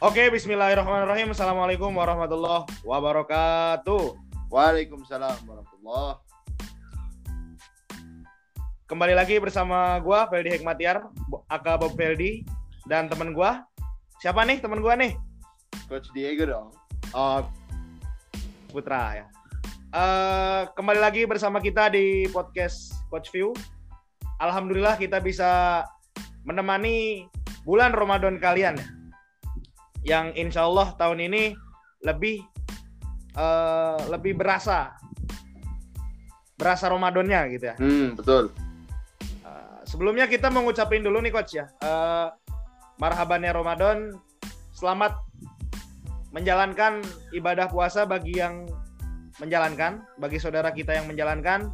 Oke, bismillahirrahmanirrahim. Assalamualaikum warahmatullahi wabarakatuh. Waalaikumsalam warahmatullahi Kembali lagi bersama gua Feldi Hikmatiar, aka Bob Feldi dan teman gua. Siapa nih teman gua nih? Coach Diego dong. Oh, Putra ya. Eh, kembali lagi bersama kita di podcast Coach View. Alhamdulillah kita bisa menemani bulan Ramadan kalian ya. Yang insya Allah tahun ini lebih eh, lebih berasa berasa Ramadannya gitu ya. Hmm, betul. Eh, sebelumnya kita mau ngucapin dulu nih coach ya. Eh, marhabannya Ramadan. Selamat menjalankan ibadah puasa bagi yang menjalankan, bagi saudara kita yang menjalankan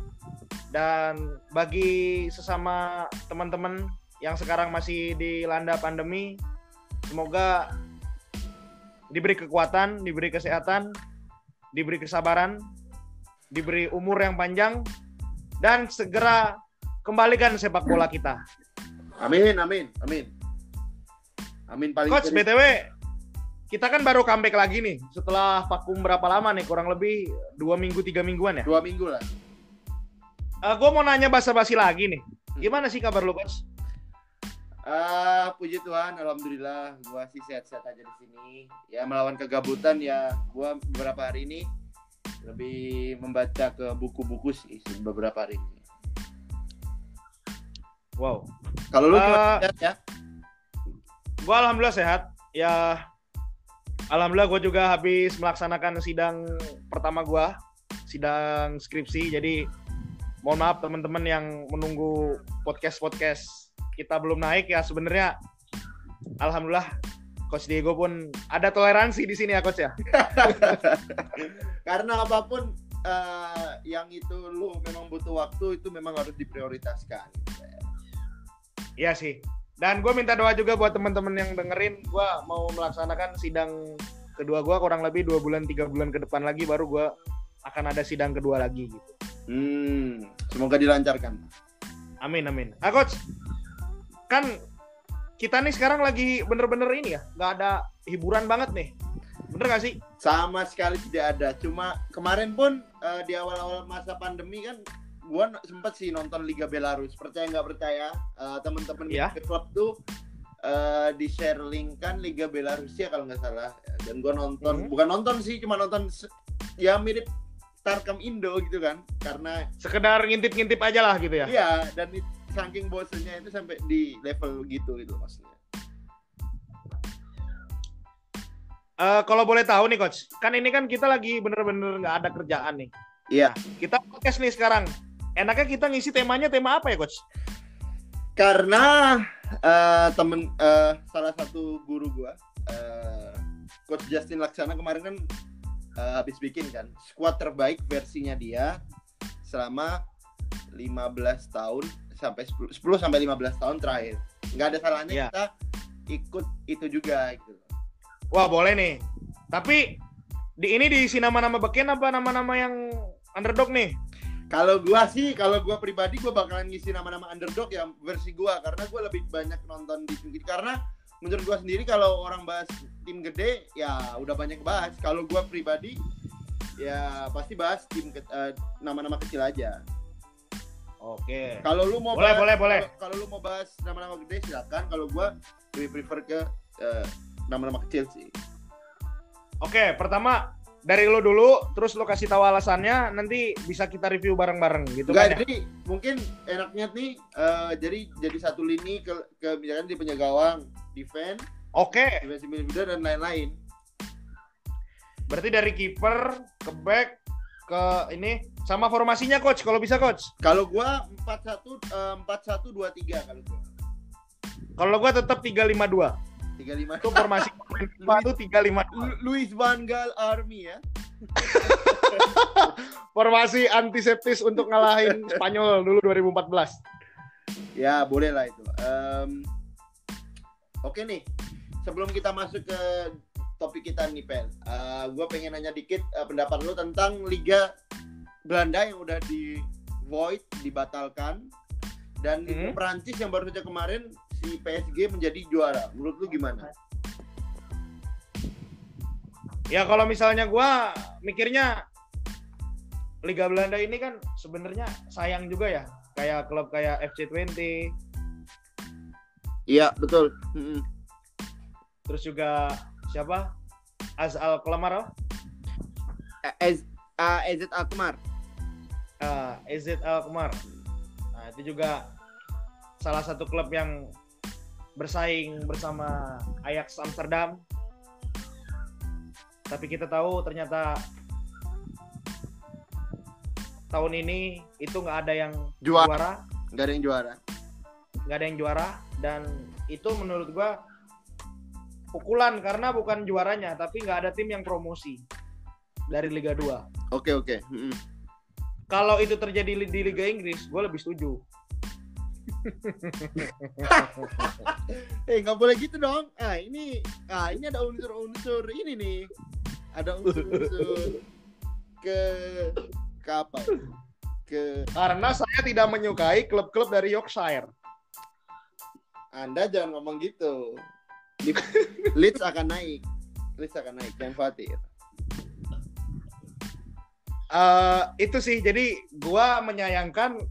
dan bagi sesama teman-teman yang sekarang masih dilanda pandemi, semoga diberi kekuatan, diberi kesehatan, diberi kesabaran, diberi umur yang panjang dan segera kembalikan sepak bola kita. Amin, amin, amin. Amin paling Coach, serius. BTW, kita kan baru comeback lagi nih setelah vakum berapa lama nih? Kurang lebih dua minggu, tiga mingguan ya. dua minggu lah. gue mau nanya basa-basi lagi nih. Gimana sih kabar lu, Coach? Ah, puji Tuhan, alhamdulillah, gua sih sehat-sehat aja di sini. Ya melawan kegabutan ya, gua beberapa hari ini lebih membaca ke buku-buku sih beberapa hari ini. Wow. Kalau lu Ah. gimana sehat ya? Gue alhamdulillah sehat. Ya, alhamdulillah gue juga habis melaksanakan sidang pertama gue, sidang skripsi. Jadi mohon maaf teman-teman yang menunggu podcast-podcast kita belum naik ya. Sebenarnya, alhamdulillah Coach Diego pun ada toleransi di sini ya Coach ya. Karena apa pun eh, yang itu lu memang butuh waktu itu memang harus diprioritaskan. Iya sih. Dan gue minta doa juga buat teman-teman yang dengerin. Gue mau melaksanakan sidang kedua gue kurang lebih dua bulan tiga bulan ke depan lagi baru gue akan ada sidang kedua lagi gitu. Hmm, semoga dilancarkan. Amin amin. Ah coach, kan kita nih sekarang lagi bener-bener ini ya, nggak ada hiburan banget nih. Bener gak sih? Sama sekali tidak ada. Cuma kemarin pun eh, di awal-awal masa pandemi kan gua n- sempet sih nonton Liga Belarus. Percaya nggak percaya, eh, teman-teman Iya. di klub tuh eh, di share link kan Liga Belarus ya kalau nggak salah. Dan gua nonton, Mhm. bukan nonton sih, cuma nonton ya mirip Tarkam Indo gitu kan. Karena Sekedar ngintip-ngintip aja lah gitu ya. iya dan it- saking bosennya itu sampai di level gitu gitu maksudnya. Eh, kalau boleh tahu nih coach, kan ini kan kita lagi bener-bener nggak ada kerjaan nih. Iya. Kita podcast nih sekarang. Enaknya kita ngisi temanya tema apa ya coach? karena eh, temen eh, salah satu guru gua eh, coach Justin Laksana kemarin kan eh, habis bikin kan squad terbaik versinya dia selama 15 tahun sampai 10, 10 sampai 15 tahun terakhir nggak ada salahnya Iya. kita ikut itu juga gitu Wah boleh nih. Tapi di ini diisi nama-nama beken apa nama-nama yang underdog nih? kalau gua sih kalau gua pribadi gua bakalan ngisi nama-nama underdog yang versi gua karena gua lebih banyak nonton di karena menurut gua sendiri kalau orang bahas tim gede ya udah banyak bahas kalau gua pribadi ya pasti bahas tim ke- eh, nama-nama kecil aja Oke. kalau lu mau Boleh, bahas, boleh, boleh. kalau- lu mau bahas nama-nama gede silakan kalau gua lebih prefer ke eh, nama-nama kecil sih Oke, pertama dari lo dulu, terus lo kasih tahu alasannya, nanti bisa kita review bareng-bareng gitu kan Enggak, ya? jadi mungkin enaknya nih eh, jadi jadi satu lini ke, ke misalkan di penjaga gawang defense Oke, defensive midfielder dan lain-lain. berarti dari kiper ke back ke ini sama formasinya coach kalau bisa coach. Kalau gua 41 eh, 4123 kalau gua. Kalau gua tetap 352. 35. Itu formasi 352. Lu- Luis Van Gaal Army ya. Formasi antiseptis untuk ngalahin Spanyol dulu 2014. Ya, boleh lah itu. Em, Oke nih. Sebelum kita masuk ke topik kita nih, Pel. Eh, gua pengen nanya dikit eh, pendapat lu tentang Liga Belanda yang udah di void, dibatalkan dan di Hmm. Perancis yang baru saja kemarin si PSG menjadi juara. Menurut lu gimana? Ya kalau misalnya gua mikirnya Liga Belanda ini kan sebenarnya sayang juga ya. Kayak klub kayak FC20, Iya, betul. Terus juga siapa? Azal Kelamar apa? Ez ah, EZ Alkmaar. Ah, EZ Alkmaar. Nah, itu juga salah satu klub yang bersaing bersama Ajax Amsterdam. Tapi kita tahu ternyata tahun ini itu nggak ada yang Juara. juara, Nggak ada yang juara. nggak ada yang juara dan itu menurut gua pukulan karena bukan juaranya tapi nggak ada tim yang promosi dari Liga 2. Oke, oke. Mm-mm. Kalau itu terjadi di Liga Inggris, gue lebih setuju. Eh, nggak boleh gitu dong. Ah, ini ah ini ada unsur-unsur ini nih. Ada unsur-unsur ke ke apa? Ke Karena saya tidak menyukai klub-klub dari Yorkshire. Anda jangan ngomong gitu. Leeds akan naik. Leeds akan naik, jangan khawatir. Eh, itu sih, jadi gua menyayangkan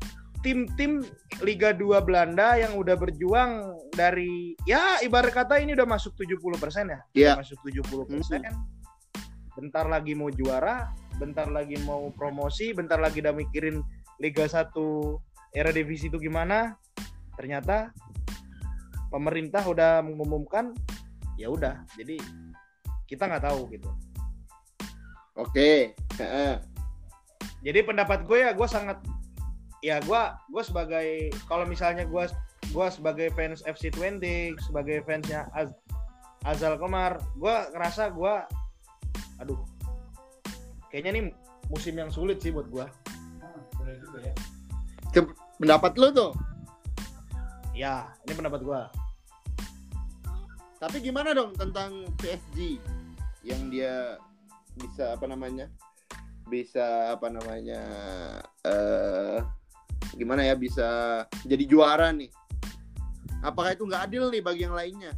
tim-tim Liga 2 Belanda yang udah berjuang dari ya ibarat kata ini udah masuk 70% ya. Iya. Udah Masuk 70%. Bentar lagi mau juara, bentar lagi mau promosi, bentar lagi udah mikirin Liga 1 era divisi itu gimana. Ternyata pemerintah udah mengumumkan ya udah. Jadi kita nggak tahu gitu. Oke. Heeh. jadi pendapat gue ya gue sangat ya gue gue sebagai kalau misalnya gue gue sebagai fans FC20 sebagai fansnya Az, Azal Komar gue ngerasa gue aduh kayaknya nih musim yang sulit sih buat gue Itu pendapat lu tuh. ya ini pendapat gue Tapi gimana dong tentang PSG yang dia bisa apa namanya? Bisa apa namanya? eh gimana ya bisa jadi juara nih? Apakah itu nggak adil nih bagi yang lainnya?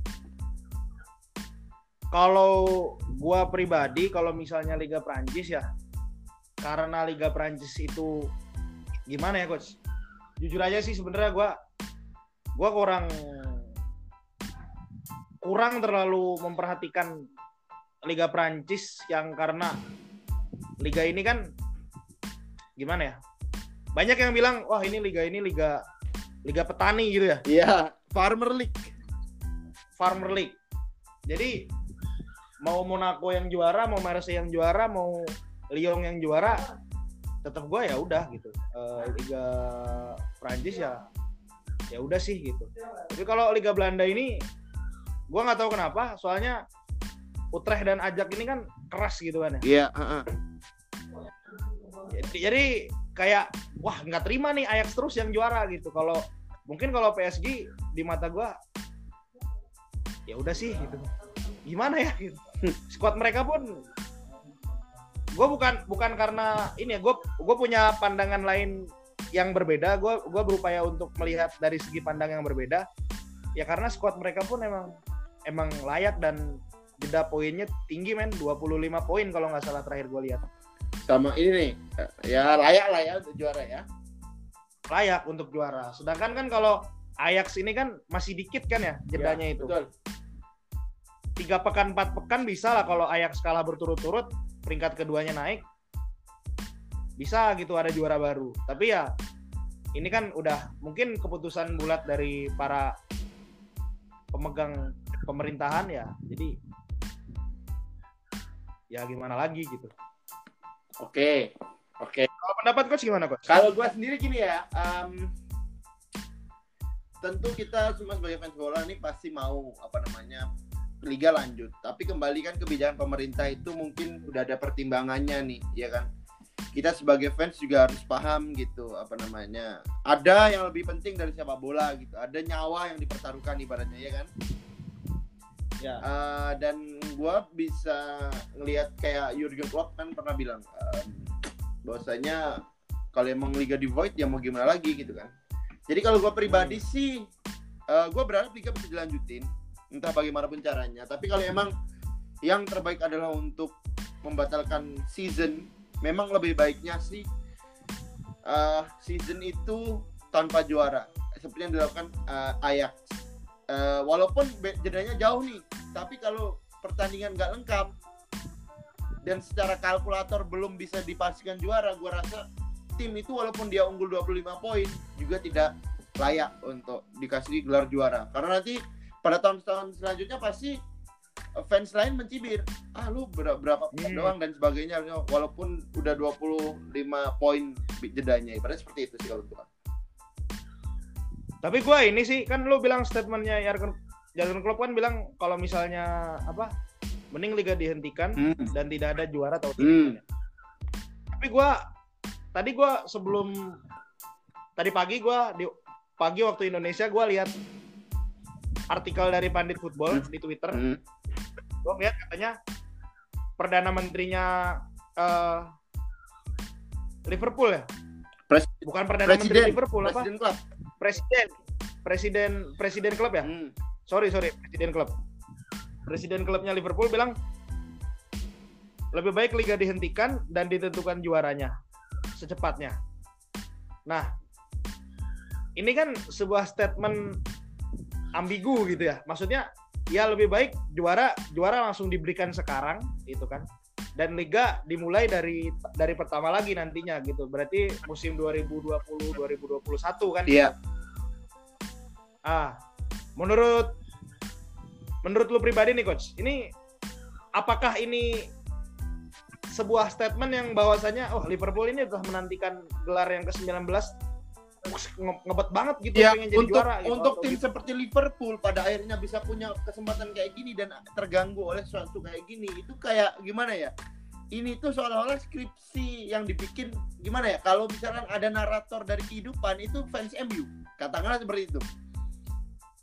kalau gue pribadi kalau misalnya Liga Prancis ya karena Liga Prancis itu gimana ya coach jujur aja sih sebenarnya gue gue kurang kurang terlalu memperhatikan Liga Prancis yang karena liga ini kan gimana ya banyak yang bilang wah ini liga ini liga liga petani gitu ya Iya, Farmer League. Farmer League. Jadi mau Monaco yang juara, mau Marseille yang juara, mau Lyon yang juara, tetap gue ya udah gitu. Eh, Liga Prancis ya ya udah sih gitu. Tapi kalau Liga Belanda ini gue nggak tahu kenapa, soalnya Utrecht dan Ajax ini kan keras gitu kan ya. Iya, heeh. Jadi, jadi kayak wah nggak terima nih Ajax terus yang juara gitu. Kalau mungkin kalau PSG di mata gua ya udah sih gitu. Gimana ya gitu. Squad mereka pun gue bukan bukan karena ini ya gue gue punya pandangan lain yang berbeda gue gue berupaya untuk melihat dari segi pandang yang berbeda ya karena squad mereka pun emang emang layak dan jeda poinnya tinggi men 25 poin kalau nggak salah terakhir gue lihat Sama ini nih. Ya layak lah ya untuk juara ya. layak untuk juara. Sedangkan kan kalau Ajax ini kan masih dikit kan ya jedanya Ya, itu. Betul. Tiga pekan, empat pekan bisa lah kalau Ajax kalah berturut-turut, peringkat keduanya naik. Bisa gitu ada juara baru. Tapi ya ini kan udah mungkin keputusan bulat dari para pemegang pemerintahan ya. Jadi ya gimana lagi gitu. Oke. Oke. Kalau pendapat coach gimana coach? Kalau gua sendiri gini ya, em, tentu kita semua sebagai fans bola nih pasti mau apa namanya liga lanjut. Tapi kembali kan kebijakan pemerintah itu mungkin udah ada pertimbangannya nih, ya kan? Kita sebagai fans juga harus paham gitu apa namanya. Ada yang lebih penting dari sepak bola gitu. Ada nyawa yang dipertaruhkan ibaratnya ya kan? Ya. Eh, dan gua bisa ngelihat kayak Jurgen Klopp kan pernah bilang em, bahwasanya kalau emang liga di void ya mau gimana lagi gitu kan. Jadi kalau gua pribadi sih eh, gua berharap liga bisa dilanjutin entah bagaimanapun caranya. Tapi kalau emang yang terbaik adalah untuk membatalkan season memang lebih baiknya sih uh, season itu tanpa juara. Seperti yang dilakukan uh, Ajax uh, walaupun jedanya jauh nih tapi kalau pertandingan nggak lengkap dan secara kalkulator belum bisa dipastikan juara gue rasa tim itu walaupun dia unggul 25 poin juga tidak layak untuk dikasih gelar juara. Karena nanti pada tahun-tahun selanjutnya pasti fans lain mencibir ah lu berapa, berapa hmm. doang? dan sebagainya. Walaupun udah 25 poin jedanya. Ibaratnya seperti itu sih kalau gue tapi gue ini sih kan lu bilang statementnya Jurgen Jurgen Klopp kan bilang kalau misalnya apa mending liga dihentikan hmm. dan tidak ada juara atau hmm. tapi gue tadi gue sebelum tadi pagi gue di pagi waktu Indonesia gue lihat artikel dari pandit football hmm. di Twitter hmm gue ngeliat katanya perdana menterinya uh, Liverpool ya Pres bukan perdana presiden. menteri Liverpool presiden apa klub. Presiden. Presiden presiden klub ya? Hmm. sorry sorry presiden klub. Presiden klubnya Liverpool bilang lebih baik liga dihentikan dan ditentukan juaranya secepatnya. Nah ini kan sebuah statement ambigu gitu ya. Maksudnya ya lebih baik juara juara langsung diberikan sekarang gitu kan dan liga dimulai dari dari pertama lagi nantinya gitu. Berarti musim 2020 2021 kan? Iya. Ah menurut menurut lu pribadi nih coach ini apakah ini sebuah statement yang bahwasanya oh Liverpool ini telah menantikan gelar yang ke-19 ngebet banget gitu ya, pengen jadi untuk, juara gitu. Untuk tim gitu. seperti Liverpool pada akhirnya bisa punya kesempatan kayak gini dan terganggu oleh sesuatu kayak gini itu kayak gimana ya? Ini tuh seolah-olah skripsi yang dibikin gimana ya? Kalau misalkan ada narator dari kehidupan itu fans MU, katakanlah seperti itu.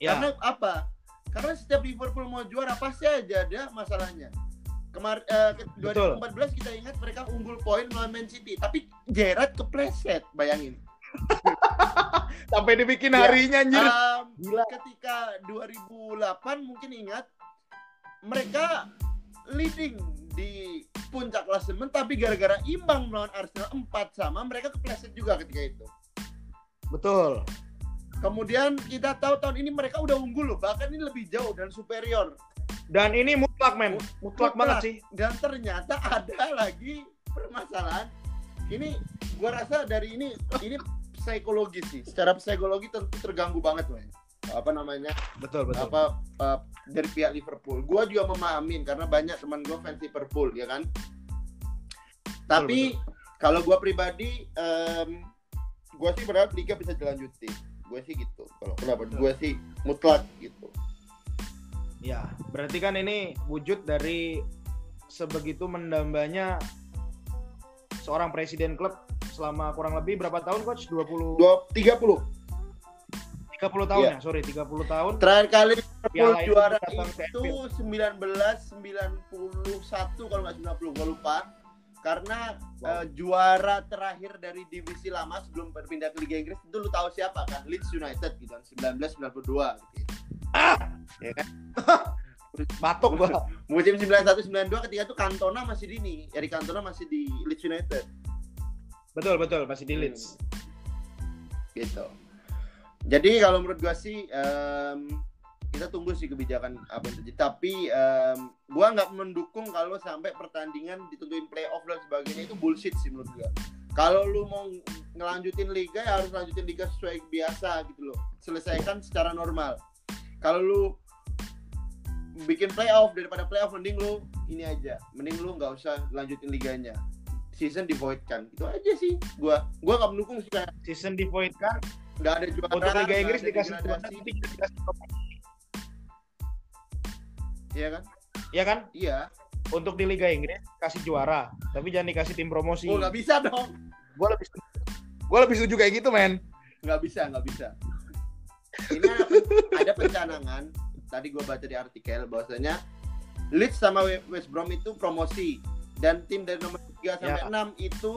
Ya. Karena apa? Karena setiap Liverpool mau juara pasti aja ada masalahnya. Kemar uh, 2014 kita ingat mereka unggul poin melawan Man City, tapi Gerrard kepleset, bayangin Sampai dibikin ya, harinya anjir. Um, Gila. Ketika 2008 mungkin ingat mereka leading di puncak klasemen tapi gara-gara imbang melawan Arsenal 4 sama mereka kepleset juga ketika itu. Betul. Kemudian kita tahu tahun ini mereka udah unggul loh, bahkan ini lebih jauh dan superior. Dan ini mutlak men, mutlak, mutlak banget sih. Dan ternyata ada lagi permasalahan. Ini gua rasa dari ini ini psikologi sih. Secara psikologi tentu terganggu banget men. Apa namanya? Betul betul. Apa uh, dari pihak Liverpool. Gue juga memahamin karena banyak teman gue fans Liverpool ya kan? Tapi kalau gue pribadi um, gue sih berharap liga bisa dilanjutin. Gue sih gitu. Kalau kenapa gue sih mutlak gitu. Ya berarti kan ini wujud dari sebegitu mendambanya seorang presiden klub selama kurang lebih berapa tahun coach? 20 20 30 30 tahun yeah. ya, sorry 30 tahun. Terakhir kali Liverpool juara itu 1991 kalau nggak 90, gue lupa. Karena wow. uh, juara terakhir dari divisi lama sebelum berpindah ke Liga Inggris itu lu tahu siapa kan? Leeds United gitu 1992 gitu. Ah, ya kan? Batuk gua. Musim 91 92 ketika itu Cantona masih di ini, Eric Cantona masih di Leeds United. Betul betul masih di Leeds. Hmm. Gitu. Jadi kalau menurut gua sih um, kita tunggu sih kebijakan apa yang terjadi. Tapi um, gua nggak mendukung kalau sampai pertandingan ditentuin playoff dan sebagainya itu bullshit sih menurut gua. Kalau lu mau ngelanjutin liga ya harus lanjutin liga sesuai biasa gitu loh. Selesaikan secara normal. Kalau lu bikin playoff daripada playoff mending lu ini aja. Mending lu nggak usah lanjutin liganya season divoidkan itu aja sih gua gua nggak mendukung sih kayak season divoidkan nggak ada juara untuk Liga Inggris dikasih dikasih iya kan? Iya kan? Iya. Untuk di Liga Inggris kasih juara tapi jangan dikasih tim promosi. Oh nggak bisa dong. Gua lebih gua lebih setuju kayak gitu men. Nggak bisa nggak bisa. Ini ada, ada pencanangan tadi gua baca di artikel bahwasanya Leeds sama West Brom itu promosi dan tim dari nomor 3 sampai ya. 6 itu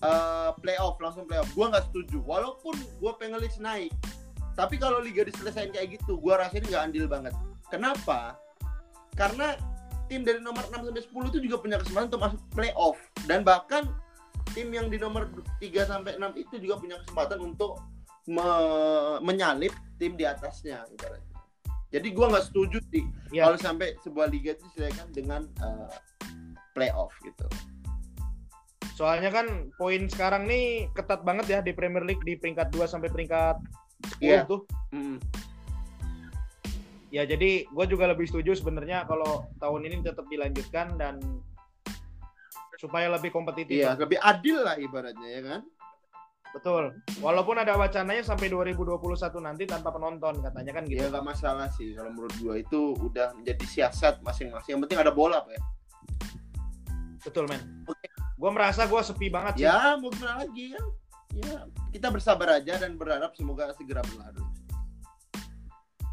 uh, playoff langsung playoff. Gua nggak setuju. Walaupun gua pengen Leeds naik. Tapi kalau liga diselesain kayak gitu, gua rasanya nggak andil banget. Kenapa? Karena tim dari nomor 6 sampai 10 itu juga punya kesempatan untuk masuk playoff dan bahkan tim yang di nomor 3 sampai 6 itu juga punya kesempatan untuk me- menyalip tim di atasnya ibaratnya. Jadi gua nggak setuju sih Ya. kalau sampai sebuah liga itu diselesaikan dengan eh, playoff gitu. Soalnya kan poin sekarang nih ketat banget ya di Premier League di peringkat 2 sampai peringkat 10 Iya. tuh. Mm. Ya jadi gue juga lebih setuju sebenarnya kalau tahun ini tetap dilanjutkan dan supaya lebih kompetitif. Iya, lebih adil lah ibaratnya ya kan. Betul. Walaupun ada wacananya sampai 2021 nanti tanpa penonton katanya kan gitu. Ya nggak masalah sih kalau menurut gua itu udah menjadi siasat masing-masing. Yang penting ada bola, Pak. Ya. Betul men. Gue merasa gue sepi banget sih. Ya, mau gimana lagi kan? Ya, kita bersabar aja dan berharap semoga segera berlalu.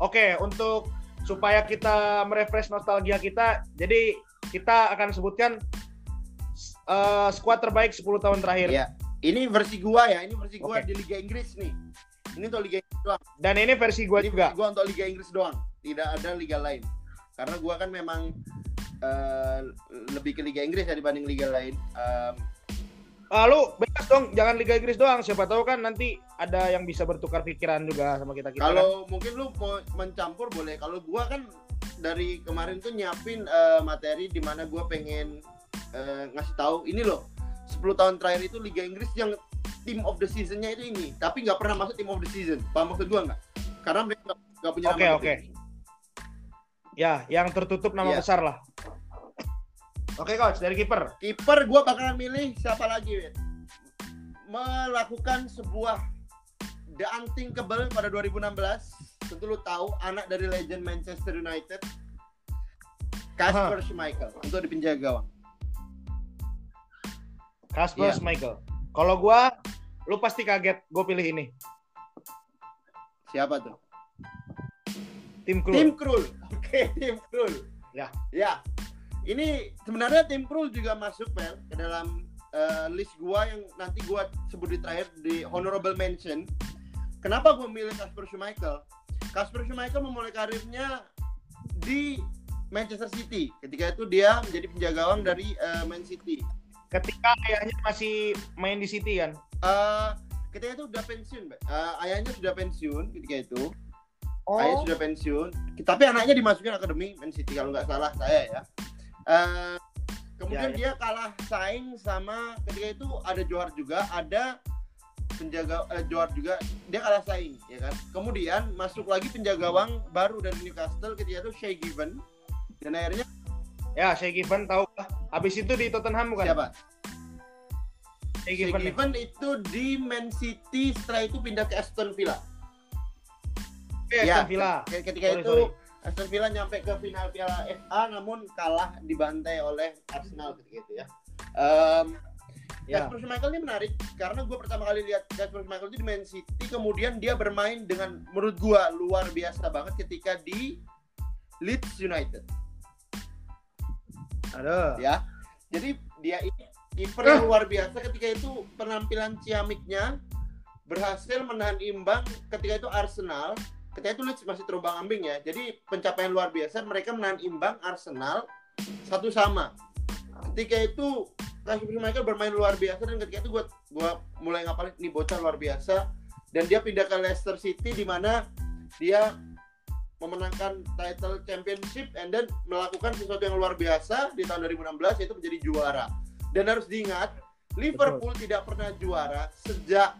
Oke, untuk supaya kita merefresh nostalgia kita, jadi kita akan sebutkan eh, skuad terbaik 10 tahun terakhir. Iya. Ini versi gua ya, ini versi gua Oke. di Liga Inggris nih. Ini untuk Liga Inggris doang. Dan ini versi gue Ini juga. versi gua untuk Liga Inggris doang. Tidak ada liga lain. Karena gua kan memang eh, lebih ke Liga Inggris ya dibanding liga lain. Em, Lalu bebas dong, jangan Liga Inggris doang. Siapa tahu kan nanti ada yang bisa bertukar pikiran juga sama kita kita. Kalau mungkin lu mau mencampur boleh. Kalau gua kan dari kemarin tuh nyiapin eh, materi di mana gua pengen eh, ngasih tahu ini loh. 10 tahun terakhir itu Liga Inggris yang team of the season-nya itu ini, tapi nggak pernah masuk team of the season. Paham maksud gua nggak? Karena mereka nggak- punya Oke, nama oke. gede. Ya, yang tertutup nama Iya. besar lah. Oke coach, dari kiper. Kiper gua bakalan milih siapa lagi, Wit? Melakukan sebuah the unthinkable pada 2016. Tentu lu tahu anak dari legend Manchester United. Kasper Schmeichel untuk di penjaga gawang. Kasper Iya. Michael. Kalau gua, lu pasti kaget. Gue pilih ini. Siapa tuh? Tim Krul. Tim Krul. Oke, Tim Krul. Ya. Ya. Ini sebenarnya Tim Krul juga masuk Pel ke dalam eh, list gua yang nanti gua sebut di terakhir di honorable mention. Kenapa gua milih Kasper Schmeichel? Kasper Schmeichel memulai karirnya di Manchester City. Ketika itu dia menjadi penjaga gawang dari eh, Man City. Ketika ayahnya masih main di City kan. Eh, ketika itu udah pensiun. Eh, ayahnya sudah pensiun ketika itu. Oh. Ayah sudah pensiun, tapi anaknya dimasukin akademi Man City kalau nggak salah saya ya. Eh, kemudian Ya, ya. dia kalah saing sama ketika itu ada Johar juga, ada penjaga eh, Johar juga, dia kalah saing ya kan. Kemudian masuk lagi penjaga gawang baru dari Newcastle ketika itu Shay Given dan akhirnya Ya, Shay Given tahu lah. Habis itu di Tottenham bukan? siapa? Shay Shay Given. nih. Given itu di Man City setelah itu pindah ke Aston Villa. Ya, Aston Villa. ke- Ketika Sorry, itu sorry. Aston Villa nyampe ke final Piala FA namun kalah dibantai oleh Arsenal ketika itu ya. Em, Ya. Kasper Schmeichel ini menarik karena gue pertama kali lihat Kasper Schmeichel itu di Man City kemudian dia bermain dengan menurut gue luar biasa banget ketika di Leeds United Aduh. ya. Jadi dia ini kiper yang luar biasa ketika itu penampilan ciamiknya berhasil menahan imbang ketika itu Arsenal ketika itu Leeds masih terombang ambing ya. Jadi pencapaian luar biasa mereka menahan imbang Arsenal satu sama. Ketika itu Kasper Schmeichel bermain luar biasa dan ketika itu gua gua mulai ngapalin ini bocah luar biasa dan dia pindah ke Leicester City di mana dia memenangkan title championship and then melakukan sesuatu yang luar biasa di tahun 2016 yaitu menjadi juara. Dan harus diingat, Liverpool tidak pernah juara sejak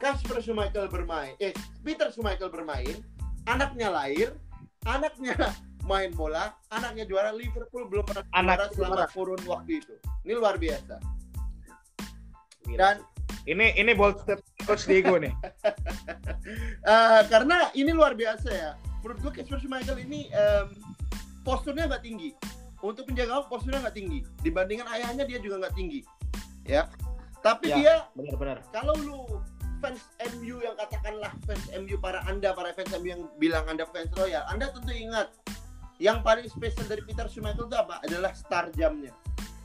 Kasper Schmeichel bermain. Eh, Peter Schmeichel bermain, anaknya lahir, anaknya main bola, anaknya juara Liverpool belum pernah Anak juara selama juara. kurun waktu itu. Ini luar biasa. Dan ini ini bold step coach Diego nih. Eh, karena ini luar biasa ya. Menurut gue Kasper Schmeichel ini em, posturnya nggak tinggi. Untuk penjaga gawang posturnya nggak tinggi. Dibandingkan ayahnya dia juga nggak tinggi. Ya. Tapi Ya. dia Benar-benar. kalau lu fans MU yang katakanlah fans MU para anda para fans MU yang bilang anda fans royal, anda tentu ingat yang paling spesial dari Peter Schmeichel itu apa? Adalah star jamnya,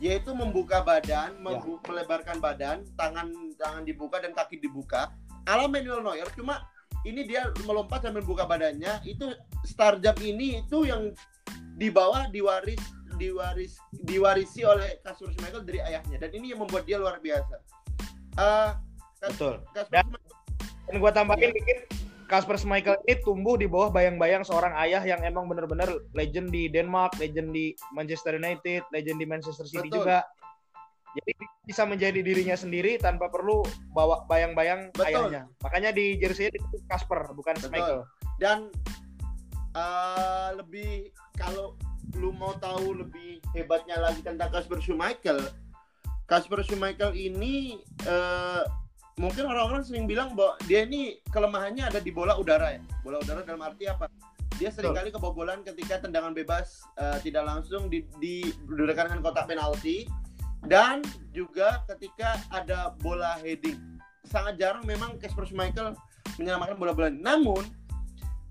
yaitu membuka badan, membu- melebarkan badan, tangan tangan dibuka dan kaki dibuka. Ala Manuel Neuer, cuma ini dia melompat sambil membuka badannya. Itu star jam ini itu yang di bawah diwaris diwaris diwarisi oleh Kasper Schmeichel dari ayahnya dan ini yang membuat dia luar biasa. Uh, Betul. Kasper Dan- Dan gue tambahin dikit, Kasper Schmeichel ini tumbuh di bawah bayang-bayang seorang ayah yang emang bener-bener legend di Denmark, legend di Manchester United, legend di Manchester City Betul. juga. Jadi bisa menjadi dirinya sendiri tanpa perlu bawa bayang-bayang ayahnya. Makanya di jersey itu Kasper bukan Betul. Schmeichel. dan uh, lebih kalau lu mau tahu lebih hebatnya lagi tentang Kasper Schmeichel Kasper Schmeichel ini uh, mungkin orang-orang sering bilang bahwa dia ini kelemahannya ada di bola udara ya. Bola udara dalam arti apa? Dia sering kali kebobolan ketika tendangan bebas uh, tidak langsung di, di dengan kotak penalti. Dan juga ketika ada bola heading. Sangat jarang memang Kasper Schmeichel menyelamatkan bola-bola namun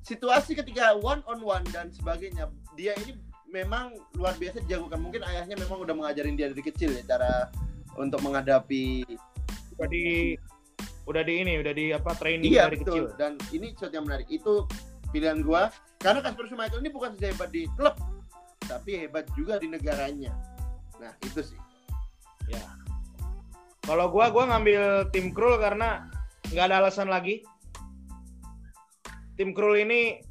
situasi ketika one on one dan sebagainya dia ini memang luar biasa dijagokan. Mungkin ayahnya memang udah mengajarin dia dari kecil ya cara untuk menghadapi Udah di udah di ini, udah di apa training iya dari betul. kecil. dan ini sesuatu yang menarik. Itu pilihan gua. Karena Kasper Schmeichel ini bukan saja hebat di klub tapi hebat juga di negaranya. Nah itu sih. Kalau gua gua ngambil tim Krul karena nggak ada alasan lagi. Tim Krul ini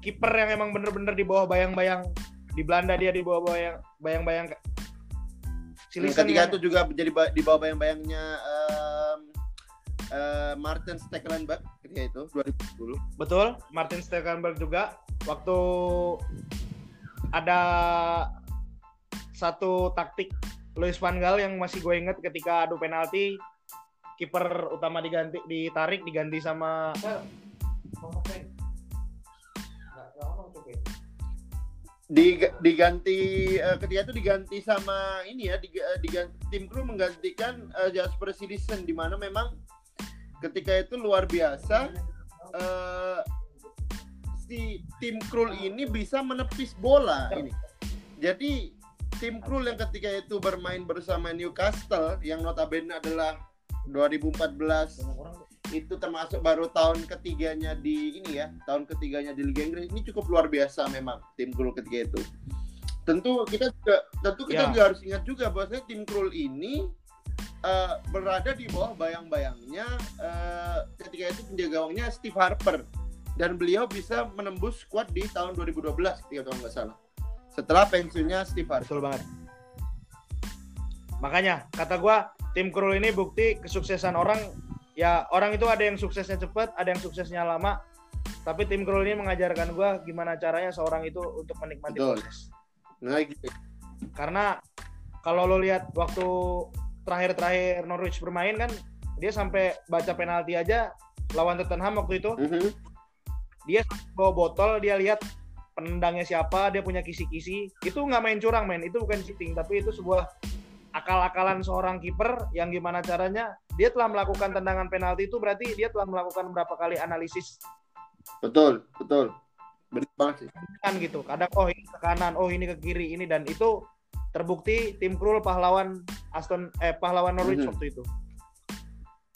kiper yang emang bener-bener di bawah bayang-bayang. Di Belanda dia di bawah bayang bayang-bayang. Silisen kan? itu juga jadi di bawah bayang-bayangnya em, eh, Martin Stekelenburg ketika itu 2010 betul Martin Stekelenburg juga. Waktu ada satu taktik Luis Van Gaal yang masih gue inget ketika adu penalti kiper utama diganti ditarik diganti sama di diganti eh, ketika itu diganti sama ini ya diga- diganti, tim kru menggantikan eh, Jasper Citizen di mana memang ketika itu luar biasa eh, si tim Krul ini bisa menepis bola ini. Jadi tim Krul yang ketika itu bermain bersama Newcastle yang notabene adalah 2014 itu termasuk baru tahun ketiganya di ini ya tahun ketiganya di Liga Inggris. Ini cukup luar biasa memang tim Krul ketika itu. Tentu kita juga tentu kita Ya. juga harus ingat juga bahwa tim Krul ini eh, berada di bawah bayang-bayangnya eh, ketika itu penjaga gawangnya Steve Harper dan beliau bisa menembus squad di tahun 2012 ketika kalau nggak salah setelah pensiunnya Steve Harper Betul banget. Makanya kata gua tim Krul ini bukti kesuksesan orang ya orang itu ada yang suksesnya cepat, ada yang suksesnya lama. Tapi tim Krul ini mengajarkan gua gimana caranya seorang itu untuk menikmati Betul. proses. nah gitu Karena kalau lo lihat waktu terakhir-terakhir Norwich bermain kan dia sampai baca penalti aja lawan Tottenham waktu itu. Mhm. bawa botol dia lihat penendangnya siapa dia punya kisi-kisi. Itu nggak main curang men. Itu bukan cheating tapi itu sebuah akal-akalan seorang kiper yang gimana caranya dia telah melakukan tendangan penalti itu berarti dia telah melakukan berapa kali analisis. Betul betul. Benar banget sih. Kan gitu. Kadang oh ini ke kanan oh ini ke kiri ini dan itu terbukti tim Krul pahlawan Aston eh pahlawan Norwich Mhm. waktu itu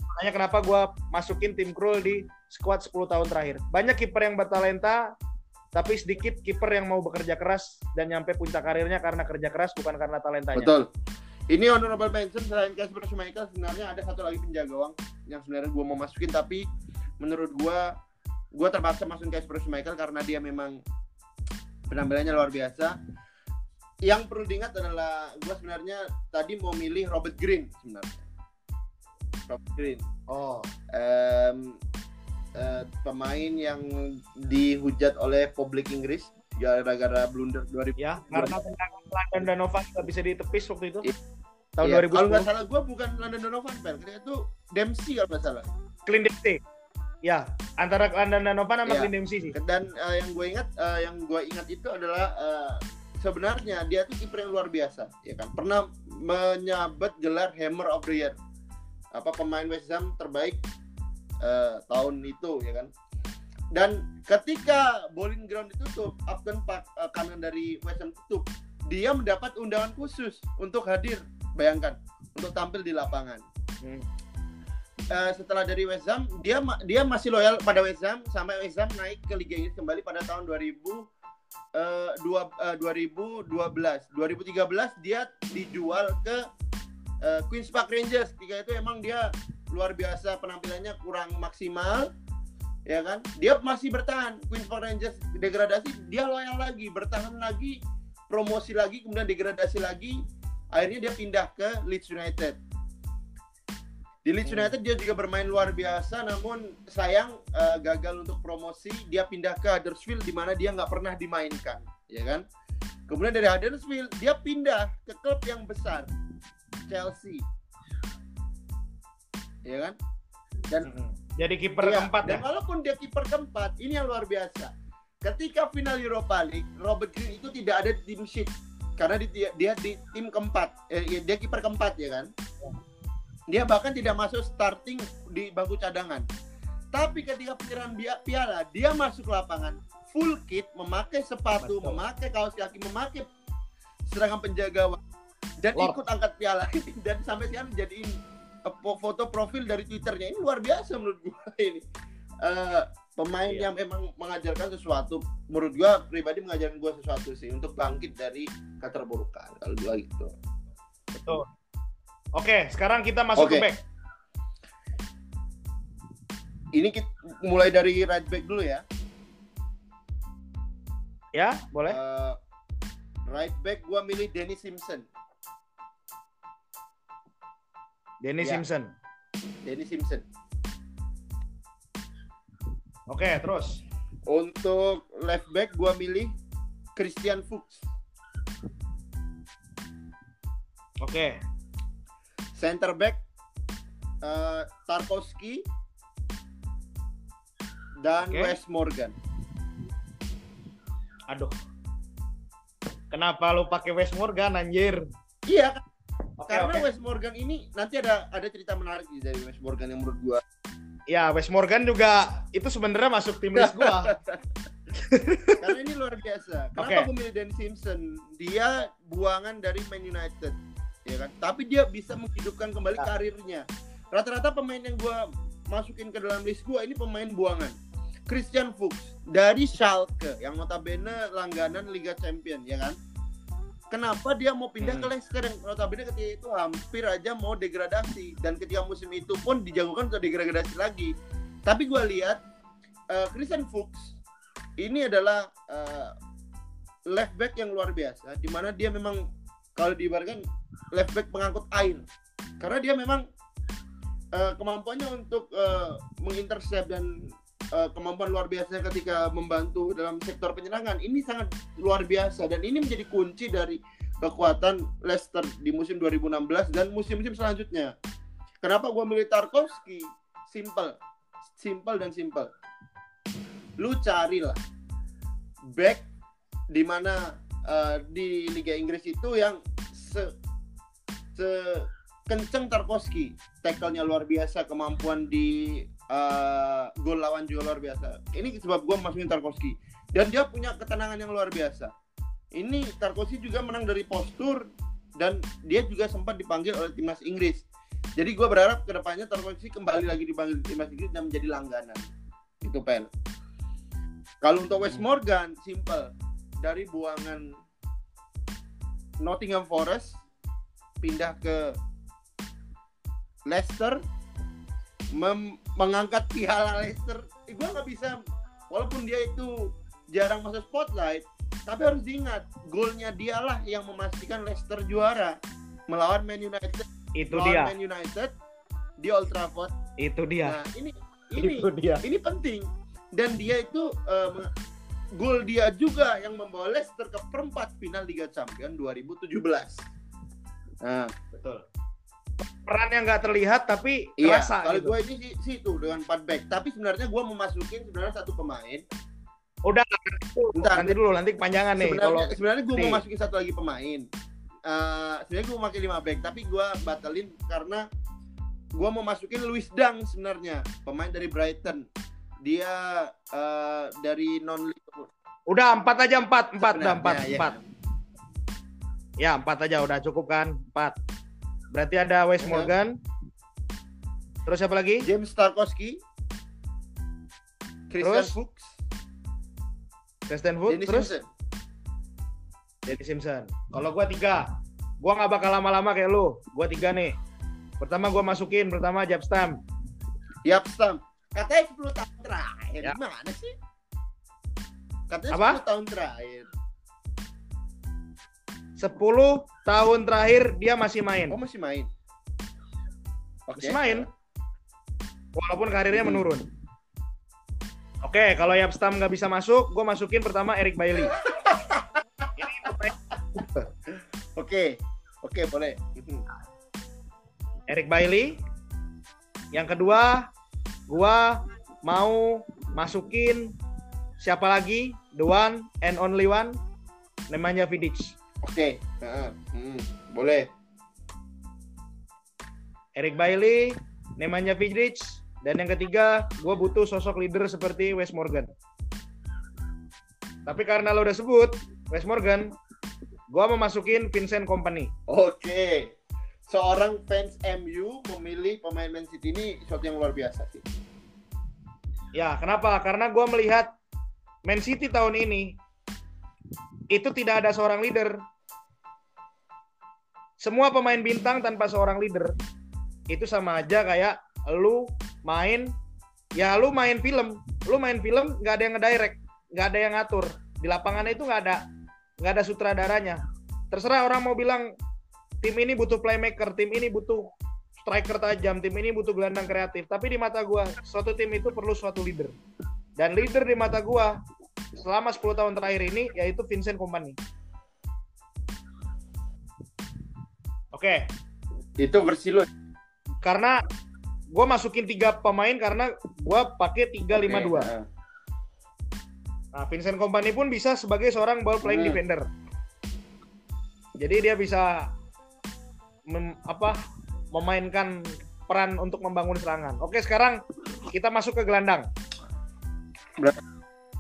makanya kenapa gue masukin tim Krul di squad 10 tahun terakhir banyak kiper yang bertalenta tapi sedikit kiper yang mau bekerja keras dan nyampe puncak karirnya karena kerja keras bukan karena talentanya Betul. Ini honorable mention selain Casper Schmeichel sebenarnya ada satu lagi penjaga gawang yang sebenarnya gue mau masukin tapi menurut gue gue terpaksa masukin Casper Schmeichel karena dia memang penampilannya luar biasa. Yang perlu diingat adalah gue sebenarnya tadi mau milih Robert Green sebenarnya. Robert Green. oh Em, eh, pemain yang dihujat oleh publik Inggris gara-gara blunder 2000 ya karena tendangan London Donovan nggak bisa ditepis waktu itu Iya. tahun Iya, Kalau 2010 nggak salah gue bukan London Donovan, Pel. Ketika itu Dempsey kalau nggak salah. Clint Dempsey ya antara London Donovan sama. Clint Dempsey sih Dan eh, yang gue ingat, eh, yang gue ingat itu adalah eh, sebenarnya dia tuh kiper yang luar biasa, ya kan. Pernah menyabet gelar Hammer of the Year, apa pemain West Ham terbaik eh, tahun itu, ya kan. Dan ketika bowling ground ditutup, Upton Park eh, kanan dari West Ham tutup, dia mendapat undangan khusus untuk hadir, bayangkan, untuk tampil di lapangan. Hmm. Eh, setelah dari West Ham dia dia masih loyal pada West Ham sampai West Ham naik ke Liga Inggris kembali pada tahun eh, dua, eh, 2012. 2013 dia dijual ke eh, Queens Park Rangers. Ketika itu emang dia luar biasa penampilannya kurang maksimal. Ya kan? Dia masih bertahan. Queens Park Rangers degradasi, dia loyal lagi, bertahan lagi, promosi lagi, kemudian degradasi lagi. Akhirnya dia pindah ke Leeds United. Di Leeds. United dia juga bermain luar biasa, namun sayang eh, gagal untuk promosi. Dia pindah ke Huddersfield di mana dia nggak pernah dimainkan, ya kan? Kemudian dari Huddersfield dia pindah ke klub yang besar, Chelsea, ya kan? Dan. Jadi kiper Iya, keempat ya. dan walaupun dia kiper keempat, ini yang luar biasa. Ketika final Europa League, Robert Green itu tidak ada di tim sheet karena di- dia, dia di tim keempat, eh, ya, dia kiper keempat ya kan. Dia bahkan tidak masuk starting di bangku cadangan. Tapi ketika penyerahan piala, dia masuk lapangan full kit, memakai sepatu, Betul. memakai kaos kaki, memakai seragam penjaga dan Lord. ikut angkat piala dan sampai sekarang jadiin eh, foto profil dari twitternya ini luar biasa menurut gua ini Eh, pemain Iya. yang memang mengajarkan sesuatu menurut gua pribadi mengajarkan gua sesuatu sih untuk bangkit dari keterburukan kalau gua gitu Betul. Oke, sekarang kita masuk Oke. ke back. ini kita mulai dari right back dulu ya Ya, boleh. Eh, right back gua milih Dennis Simpson Dennis ya. Simpson. Dennis Simpson Oke, terus. untuk left back gua milih Christian Fuchs Oke. Center back eh, Tarkowski dan Oke. Wes Morgan Aduh. Kenapa lu pakai Wes Morgan anjir? iya Oke, karena oke. Wes Morgan ini nanti ada ada cerita menarik dari Wes Morgan yang menurut gua Ya, Wes Morgan juga itu sebenarnya masuk tim list gua. karena ini luar biasa kenapa gua milih Dan Simpson dia buangan dari Man United ya kan? Tapi dia bisa menghidupkan kembali Nah. karirnya. Rata-rata pemain yang gua masukin ke dalam list gua ini pemain buangan. Christian Fuchs dari Schalke yang notabene langganan Liga Champion ya kan? Kenapa dia mau pindah Hmm. ke Leicester yang notabene ketika itu hampir aja mau degradasi? Dan ketika musim itu pun dijagokan untuk degradasi lagi. Tapi gua lihat eh, Christian Fuchs ini adalah eh, left back yang luar biasa di mana dia memang kalau diibaratkan left back pengangkut air karena dia memang eh, kemampuannya untuk eh, mengintercept dan eh, kemampuan luar biasa ketika membantu dalam sektor penyerangan ini sangat luar biasa dan ini menjadi kunci dari kekuatan Leicester di musim 2016 dan musim-musim selanjutnya. Kenapa gua milih Tarkowski? Simple, simple dan simple. Lu carilah back di mana eh, di Liga Inggris itu yang se, se kenceng Tarkowski, tackle-nya luar biasa, kemampuan di eh, gol lawan juga luar biasa. Ini sebab gua masukin Tarkowski dan dia punya ketenangan yang luar biasa. Ini Tarkowski juga menang dari postur dan dia juga sempat dipanggil oleh timnas Inggris. Jadi gue berharap ke depannya Tarkowski kembali lagi dipanggil timnas Inggris dan menjadi langganan. Itu pen. Kalau untuk West Morgan, simple. Dari buangan Nottingham Forest pindah ke Leicester mengangkat piala Leicester. Eh, gue nggak bisa, walaupun dia itu jarang masuk spotlight, tapi harus diingat golnya dialah yang memastikan Leicester juara melawan Man United. Itu melawan dia. Man United di Old Trafford. Itu dia. Nah ini ini Itu dia. ini penting dan dia itu meng- gol dia juga yang membawa Leicester ke perempat final Liga Champions 2017. Nah, Betul. Peran yang nggak terlihat tapi iya, kerasa kalau gitu. gue ini sih, sih itu dengan 4 back, tapi sebenarnya gue memasukin sebenarnya satu pemain. Udah Bentar, nanti dulu nanti kepanjangan nih sebenarnya kalau sebenarnya gue mau masukin satu lagi pemain. Eh, sebenarnya gue mau pakai 5 back, tapi gue batalin karena gue mau masukin Luis Dang sebenarnya, pemain dari Brighton. Dia eh, dari non Liverpool. udah empat aja empat empat udah Sebenarnya, empat ya. empat ya empat aja udah cukup kan empat berarti ada Wes. Morgan terus siapa lagi James Tarkowski, Christian Terus? Fuchs, Kristen Wood Dennis terus Simpson. Danny Simpson. Kalau gua tiga, gua nggak bakal lama-lama kayak lu. Gua tiga nih. Pertama gua masukin, pertama Jabstam. Yap, Stam. Katanya 10 tahun terakhir. Ya. Gimana sih? Katanya Apa? 10 tahun terakhir. 10 tahun terakhir dia masih main. Oh, masih main. Oke. Masih main. Walaupun karirnya Hmm. menurun. Oke, kalau Yapstam nggak bisa masuk, gue masukin pertama Eric Bailey. Oke. Oke, boleh. Mhm. Eric Bailey. Yang kedua, gua mau masukin siapa lagi? The one and only one, namanya Vidic. Oke. Heeh. Mhm. Boleh. Eric Bailey, namanya Vidic, dan yang ketiga, gua butuh sosok leader seperti Wes Morgan. Tapi karena lo udah sebut Wes Morgan, gua mau masukin Vincent Company. Oke. Seorang fans MU memilih pemain Man City ini sesuatu yang luar biasa sih. Ya, kenapa? Karena gua melihat Man City tahun ini itu tidak ada seorang leader. Semua pemain bintang tanpa seorang leader itu sama aja kayak lu main ya lu main film, lu main film nggak ada yang ngedirect, nggak ada yang ngatur di lapangan itu nggak ada nggak ada sutradaranya. Terserah orang mau bilang tim ini butuh playmaker, tim ini butuh striker tajam, tim ini butuh gelandang kreatif. Tapi di mata gua, suatu tim itu perlu suatu leader. Dan leader di mata gua selama 10 tahun terakhir ini yaitu Vincent Kompany. Oke, Itu versi lu. karena gua masukin tiga pemain karena gua pakai 352. Oke, heeh. Nah, Vincent Kompany pun bisa sebagai seorang ball playing Hmm. defender. Jadi dia bisa mem- apa memainkan peran untuk membangun serangan. Oke, sekarang kita masuk ke gelandang. Berapa?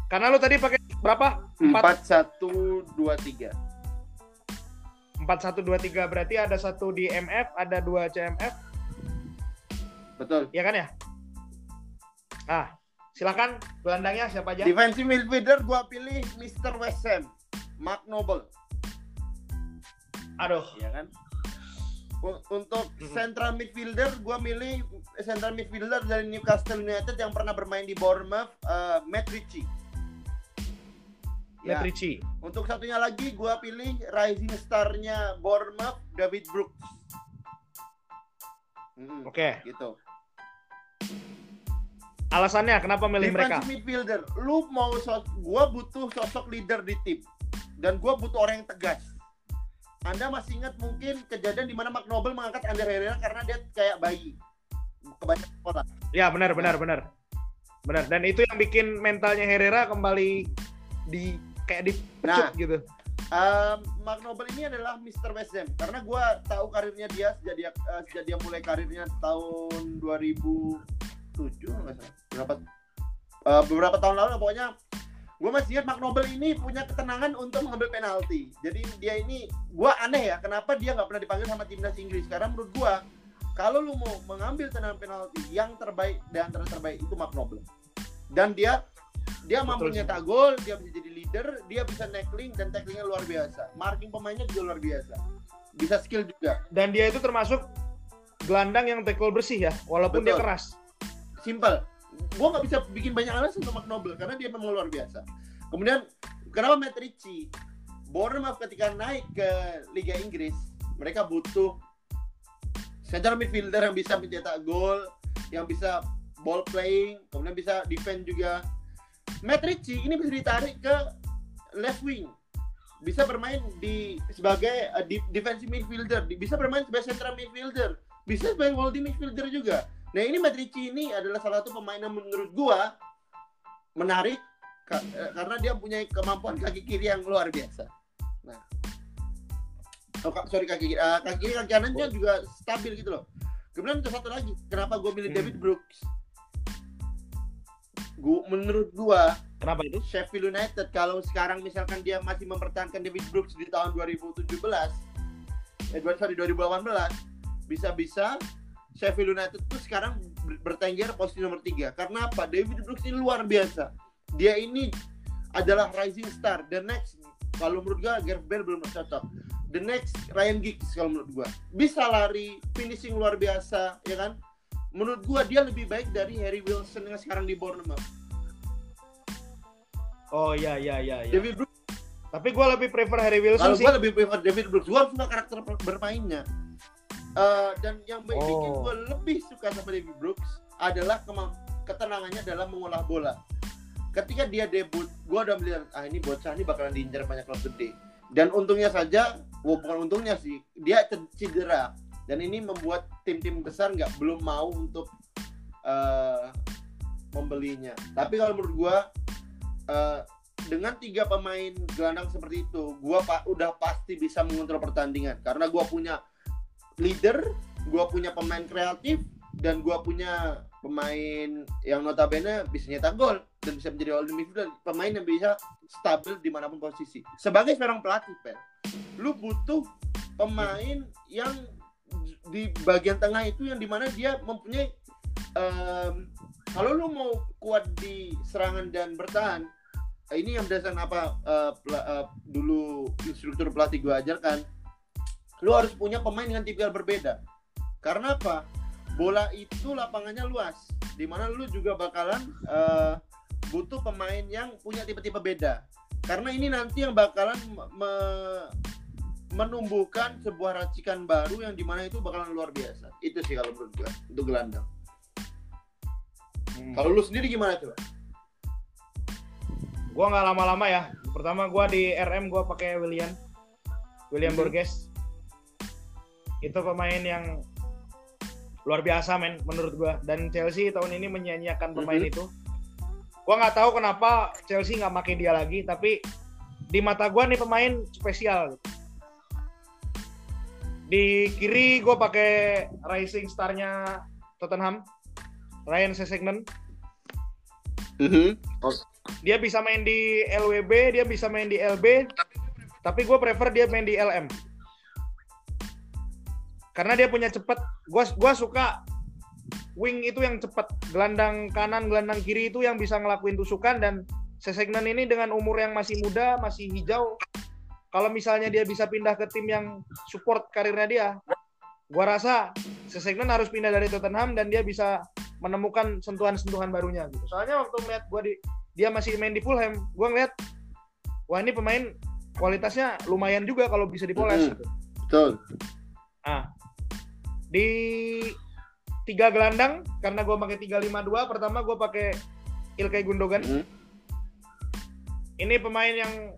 Karena lu tadi pakai berapa? Empat satu dua tiga. 4 1 2 3 berarti ada satu di MF, ada dua CMF, Betul. ya kan ya? Nah, silakan gelandangnya siapa aja? Defensive midfielder gua pilih Mr. West Ham, Mark Noble, Aduh, ya kan? Untuk central midfielder gua milih central midfielder dari Newcastle United yang pernah bermain di Bournemouth, eh, Matt Ritchie. Matt Ya. Ritchie. Untuk satunya lagi gua pilih rising star-nya Bournemouth, David Brooks. Mm, Oke, gitu. alasannya kenapa milih mereka? Defensive midfielder, lu mau sos gua butuh sosok leader di tim dan gua butuh orang yang tegas. Anda masih ingat mungkin kejadian di mana Mark Noble mengangkat Ander Herrera karena dia kayak bayi. Kebanyakan sekolah. Ya, benar benar benar. Benar, dan itu yang bikin mentalnya Herrera kembali di kayak dipecut Nah. gitu. Um, Mark Noble ini adalah Mr. West Ham karena gua tahu karirnya dia sejak dia eh, sejak dia mulai karirnya tahun 2007 nggak salah. Berapa eh, beberapa tahun lalu pokoknya gue masih ingat Mark Noble ini punya ketenangan untuk mengambil penalti. Jadi dia ini gua aneh ya kenapa dia nggak pernah dipanggil sama timnas Inggris karena menurut gua kalau lu mau mengambil tendangan penalti yang terbaik dan antara terbaik itu Mark Noble. Dan dia dia mampu Betul nyetak gol, dia bisa jadi leader, dia bisa tackling dan tacklingnya luar biasa. Marking pemainnya juga luar biasa. Bisa skill juga. Dan dia itu termasuk gelandang yang tackle bersih ya, walaupun dia Betul. keras. Simple. Gua nggak bisa bikin banyak alasan untuk Mark Noble karena dia memang luar biasa. Kemudian kenapa Matt Ritchie? Bournemouth ketika naik ke Liga Inggris, mereka butuh central midfielder yang bisa mencetak gol, yang bisa ball playing, kemudian bisa defend juga. Matt Ritchie ini bisa ditarik ke left wing. Bisa bermain di sebagai uh, defensive midfielder, bisa bermain sebagai central midfielder, bisa sebagai holding midfielder juga. Nah ini Matt Ritchie ini adalah salah satu pemain yang menurut gua menarik ka- eh, karena dia punya kemampuan kaki kiri yang luar biasa. Nah, oh, sorry kaki kiri, eh, kaki kiri kaki kanannya juga stabil gitu loh. Kemudian untuk satu lagi, kenapa gua milih Hmm. David Brooks? Gua, menurut gua Kenapa itu? Sheffield United kalau sekarang misalkan dia masih mempertahankan David Brooks di tahun 2017 eh sorry 2018 bisa-bisa Sheffield United tuh sekarang ber- bertengger posisi nomor 3 karena apa? David Brooks ini luar biasa. Dia ini adalah rising star. The next kalau menurut gua Gareth Bale belum cocok the next Ryan Giggs kalau menurut gua. Bisa lari finishing luar biasa ya kan? Menurut gua dia lebih baik dari Harry Wilson yang sekarang di Bournemouth. Oh iya iya iya. David Brooks. Tapi gue lebih prefer Harry Wilson kalau sih. gua lebih prefer David Brooks. Gua suka karakter bermainnya Eh, dan yang Oh. bikin gua lebih suka sama David Brooks adalah ketenangannya dalam mengolah bola. Ketika dia debut gua udah melihat ah ini bocah ini bakalan diincar banyak klub gede. Dan untungnya saja bukan untungnya sih dia ced- cedera. Dan ini membuat tim-tim besar nggak belum mau untuk eh, membelinya. Tapi kalau menurut gua eh, dengan tiga pemain gelandang seperti itu gua pak udah pasti bisa mengontrol pertandingan. Karena gua punya leader gua punya pemain kreatif dan gua punya pemain yang notabene bisa nyetak gol dan bisa menjadi all midfielder pemain yang bisa stabil di mana pun posisi. Sebagai seorang pelatih Pel lu butuh pemain yang di bagian tengah itu yang di mana dia mempunyai em, kalau lu mau kuat di serangan dan bertahan ini yang berdasarkan apa pela- eh, dulu instruktur pelatih gua ajarkan lu harus punya pemain dengan tipikal berbeda karena apa bola itu lapangannya luas di mana lu juga bakalan eh, butuh pemain yang punya tipe-tipe beda karena ini nanti yang bakalan me- me- menumbuhkan sebuah racikan baru yang di mana itu bakalan luar biasa itu sih kalau menurut gue untuk gelandang Hmm. kalau lu sendiri gimana coba Gua nggak lama-lama ya. Pertama gua di RM gua pakai William. William Mhm. Borges. Itu pemain yang luar biasa men menurut gua dan Chelsea tahun ini menyanyiakan pemain Mhm. itu. Gua nggak tahu kenapa Chelsea nggak pakai dia lagi tapi di mata gua nih pemain spesial. Di kiri gua pakai rising star-nya Tottenham, Ryan Sessegnon. dia bisa main di LWB, dia bisa main di LB, tapi gue prefer dia main di LM. Karena dia punya cepet, gue gua suka wing itu yang cepet, gelandang kanan, gelandang kiri itu yang bisa ngelakuin tusukan dan Sesegnan ini dengan umur yang masih muda, masih hijau, kalau misalnya dia bisa pindah ke tim yang support karirnya dia, gua rasa Sesegnan harus pindah dari Tottenham dan dia bisa menemukan sentuhan-sentuhan barunya gitu. Soalnya waktu melihat gua di dia masih main di Fulham, gue ngeliat wah ini pemain kualitasnya lumayan juga kalau bisa dipoles Mhm. gitu. betul Nah, di tiga gelandang karena gue pakai 352 pertama gue pakai Ilkay Gundogan. Mhm. Ini pemain yang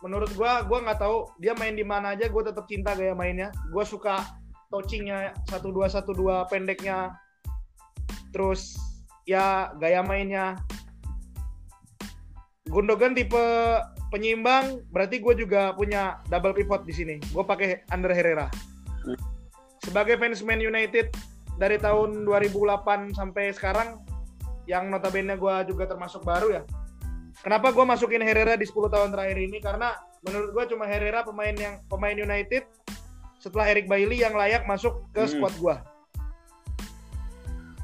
menurut gue gue nggak tahu dia main di mana aja gue tetap cinta gaya mainnya. Gue suka touchingnya satu dua satu dua pendeknya, terus ya gaya mainnya. Gundogan tipe penyimbang, berarti gue juga punya double pivot di sini. Gue pakai Ander Herrera. Sebagai fans Man United dari tahun 2008 sampai sekarang, yang notabene gue juga termasuk baru ya. Kenapa gue masukin Herrera di 10 tahun terakhir ini? Karena menurut gue cuma Herrera pemain yang pemain United setelah Eric Bailly yang layak masuk ke Hmm. squad gue.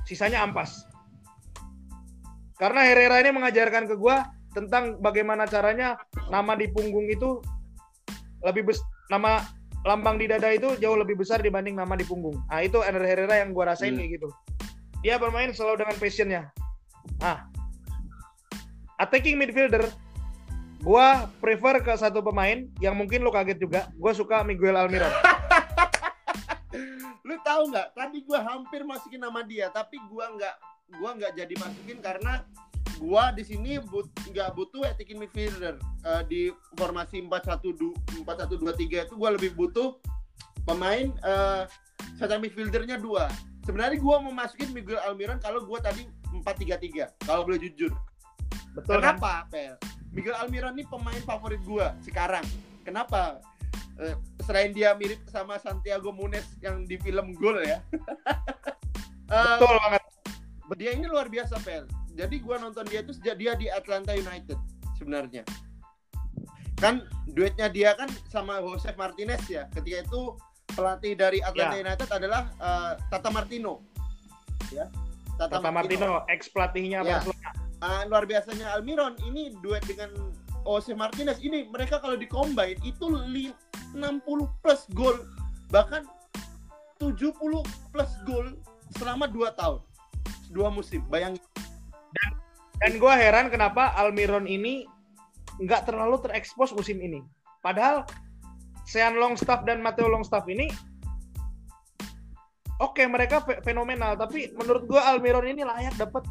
Sisanya ampas. Karena Herrera ini mengajarkan ke gue tentang bagaimana caranya nama di punggung itu lebih bes nama lambang di dada itu jauh lebih besar dibanding nama di punggung. Ah itu Ender Herrera yang gua rasain Hmm. kayak gitu. Dia bermain selalu dengan passionnya. Ah, attacking midfielder, gua prefer ke satu pemain yang mungkin lo kaget juga. Gua suka Miguel Almiron. lu tahu nggak tadi gua hampir masukin nama dia tapi gua nggak gua nggak jadi masukin karena gua di sini but, nggak butuh attacking midfielder Eh, di formasi 4-1-2 4-1-2-3 itu gua lebih butuh pemain eh center midfieldernya dua sebenarnya gua mau masukin Miguel Almiron kalau gua tadi 4-3-3 kalau boleh jujur Betul kan? Kenapa, Pel? Miguel Almiron ini pemain favorit gua sekarang. Kenapa? Eh, selain dia mirip sama Santiago Munez yang di film Gol ya. Betul banget. Dia ini luar biasa, Pel. Jadi gua nonton dia itu sejak dia di Atlanta United sebenarnya. Kan duetnya dia kan sama Jose Martinez ya. Ketika itu pelatih dari Atlanta Ya. United adalah eh, Tata Martino. Ya. Tata Martino, ex pelatihnya Ya. Barcelona. Ah, luar biasanya Almiron ini duet dengan Jose Martinez ini mereka kalau di combine itu li- 60 plus gol bahkan 70 plus gol selama 2 tahun. Dua musim. Bayangin. Dan gue heran kenapa Almiron ini nggak terlalu terekspos musim ini. Padahal Sean Longstaff dan Matteo Longstaff ini oke mereka fe- fenomenal tapi menurut gue Almiron ini layak dapat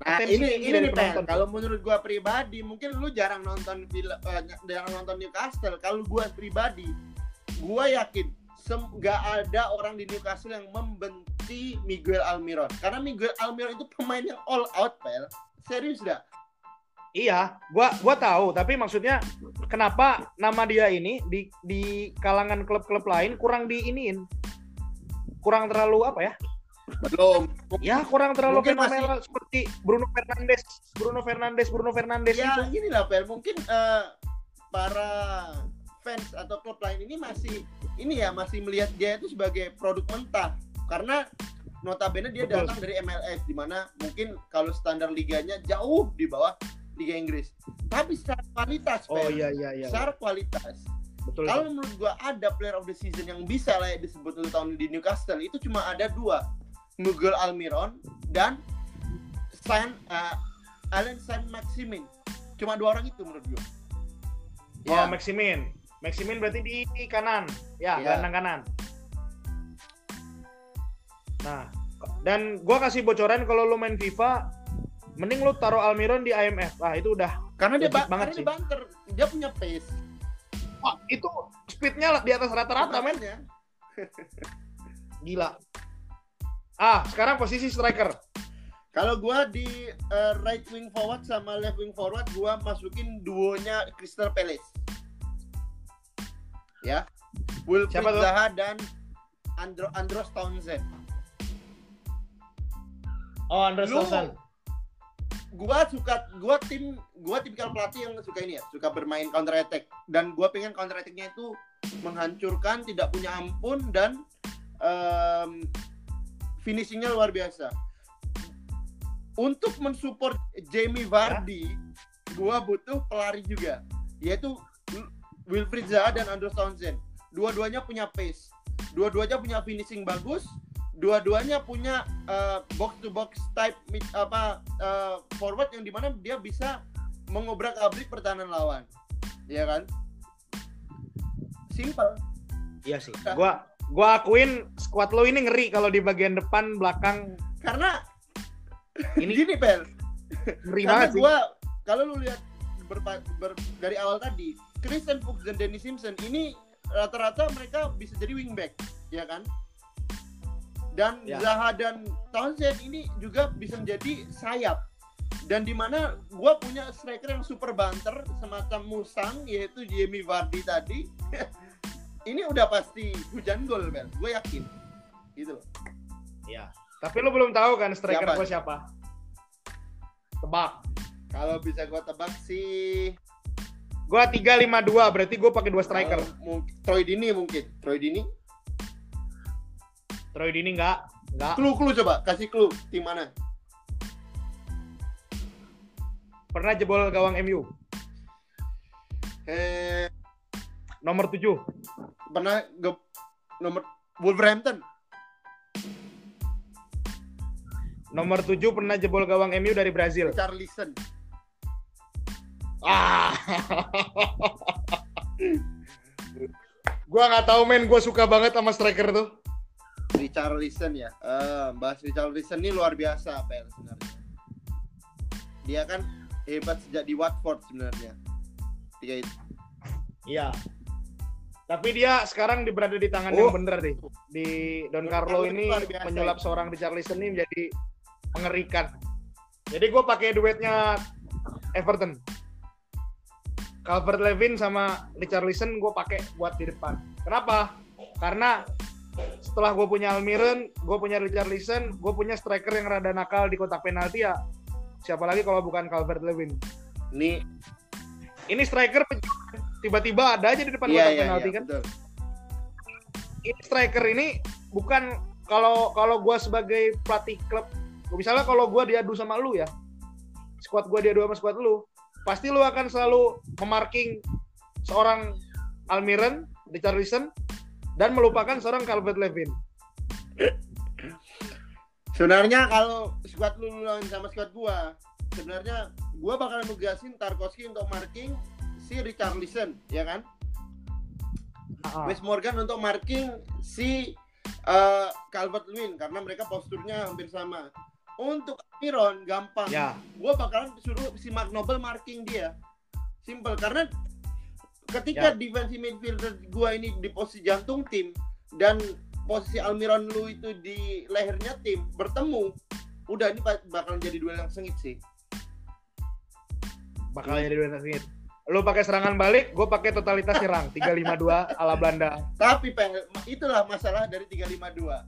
Nah, Atensi ini ini nih Pel. penonton. Kalau menurut gua pribadi, mungkin lu jarang nonton film eh, jarang nonton Newcastle. Kalau gua pribadi, gua yakin nggak ada orang di Newcastle yang membenci Miguel Almiron. Karena Miguel Almiron itu pemain yang all out, Pel. Serius dah. Iya, gua gua tahu, tapi maksudnya kenapa nama dia ini di di kalangan klub-klub lain kurang diiniin. Kurang terlalu apa ya? Belum. Ya, kurang terlalu Mungkin fenomenal seperti Bruno Fernandes, Bruno Fernandes, Bruno Fernandes Ya, itu. inilah Pel. Mungkin eh, para fans atau klub lain ini masih ini ya masih melihat dia itu sebagai produk mentah karena notabene dia Betul. datang dari MLS di mana mungkin kalau standar liganya jauh di bawah Liga Inggris. Tapi secara kualitas, Oh iya iya iya. secara kualitas. Betul. Kalau menurut gua ada player of the season yang bisa layak disebut untuk tahun di Newcastle itu cuma ada dua, Miguel Almiron dan Saint uh, Alan Saint Maximin. Cuma dua orang itu menurut gua. Oh, Maximin. Maximin berarti di kanan. Ya, Iya. gelandang kanan. Nah, dan gua kasih bocoran kalau lu main FIFA, mending lu taruh Almiron di IMF. Ah, itu udah. karena dia ba- banget karena sih. dia banter, dia punya pace. Wah, itu speednya di atas rata-rata, men. Makanya, Gila. Ah, sekarang posisi striker. Kalau gua di uh, right wing forward sama left wing forward gua masukin duonya Crystal Palace. Ya. Wilfried? Zaha dan Andro Andros Townsend. Oh, Andres Lu-. Gua suka gua tim gua tipikal pelatih yang suka ini ya, suka bermain counter attack dan gua pengen counter attack-nya itu menghancurkan, tidak punya ampun dan em, finishingnya luar biasa. Untuk mensupport Jamie Vardy, gua butuh pelari juga, yaitu Wilfried Zaha dan Andros Townsend. Dua-duanya punya pace, dua-duanya punya finishing bagus, dua-duanya punya box to box type mid, apa eh, forward yang di mana dia bisa mengobrak-abrik pertahanan lawan, ya kan? Simple. Iya sih. Gua gua akuin squad lo ini ngeri kalau di bagian depan belakang Karena ini gini Pel, ngeri karena banget gua kalau lu lihat berpa- ber- dari awal tadi, Christian Fuchs dan Danny Simpson ini rata-rata mereka bisa jadi wingback, ya kan? Dan Ya. Zaha dan Townsend ini juga bisa menjadi sayap. Dan di mana gua punya striker yang super banter semacam Musang yaitu Jamie Vardy tadi. ini udah pasti hujan gol, Bel. Gue yakin. Gitu loh. Iya. Tapi lu belum tahu kan striker gua siapa? Tebak. Kalau bisa gua tebak sih Gua 352 berarti gua pakai dua striker. mungkin- Troy Dini mungkin. Troy Dini. Troy Dini enggak? Enggak. Clue-clue coba, kasih clue tim mana? Pernah jebol gawang MU. Eh, Nomor 7. pernah ge nomor Wolverhampton. Nomor 7 pernah jebol gawang MU dari Brazil. Charlison. Ah. gua nggak tahu men, gua suka banget sama striker tuh. Richarlison ya. Eh, bahas Richarlison ini luar biasa PL sebenarnya. Dia kan hebat sejak di Watford sebenarnya. Dia itu. Iya. Tapi dia sekarang di- berada di tangan Oh. yang bener deh. Di Don Don Carlo Carlo ini biasa menyulap itu. seorang Richarlison ini menjadi mengerikan. Jadi gue pakai duetnya Everton. Calvert Levin sama Richarlison gue pakai buat di depan. Kenapa? Karena setelah gue punya Almiron, gue punya Richarlison, gue punya striker yang rada nakal di kotak penalti ya. Siapa lagi kalau bukan Calvert Levin? Ini Ini striker tiba-tiba ada aja di depan iya kotak iya penalti iya, kan. betul. ini striker ini bukan kalau kalau gue sebagai pelatih klub misalnya kalau gue diadu sama lu ya squad gue diadu sama squad lu pasti lu akan selalu memarking seorang Almiron, Richarlison, dan melupakan seorang Calvert Levin. Sebenarnya kalau squad lu lawan sama squad gua, sebenarnya gua bakalan nugasin Tarkowski untuk marking si Richarlison, ya kan? Ah. Wes Morgan untuk marking si uh, Calvert Lewin karena mereka posturnya hampir sama. Untuk Miron gampang. Ya, Gua bakalan suruh si Mark Noble marking dia. Simple karena ketika Ya. defensive midfielder gua ini di posisi jantung tim dan posisi Almiron lu itu di lehernya tim bertemu, udah ini ba- bakalan jadi duel yang sengit sih. bakal jadi dua sengit. Lu pakai serangan balik, gue pakai totalitas nyerang 352 ala Belanda. Tapi itulah masalah dari 352.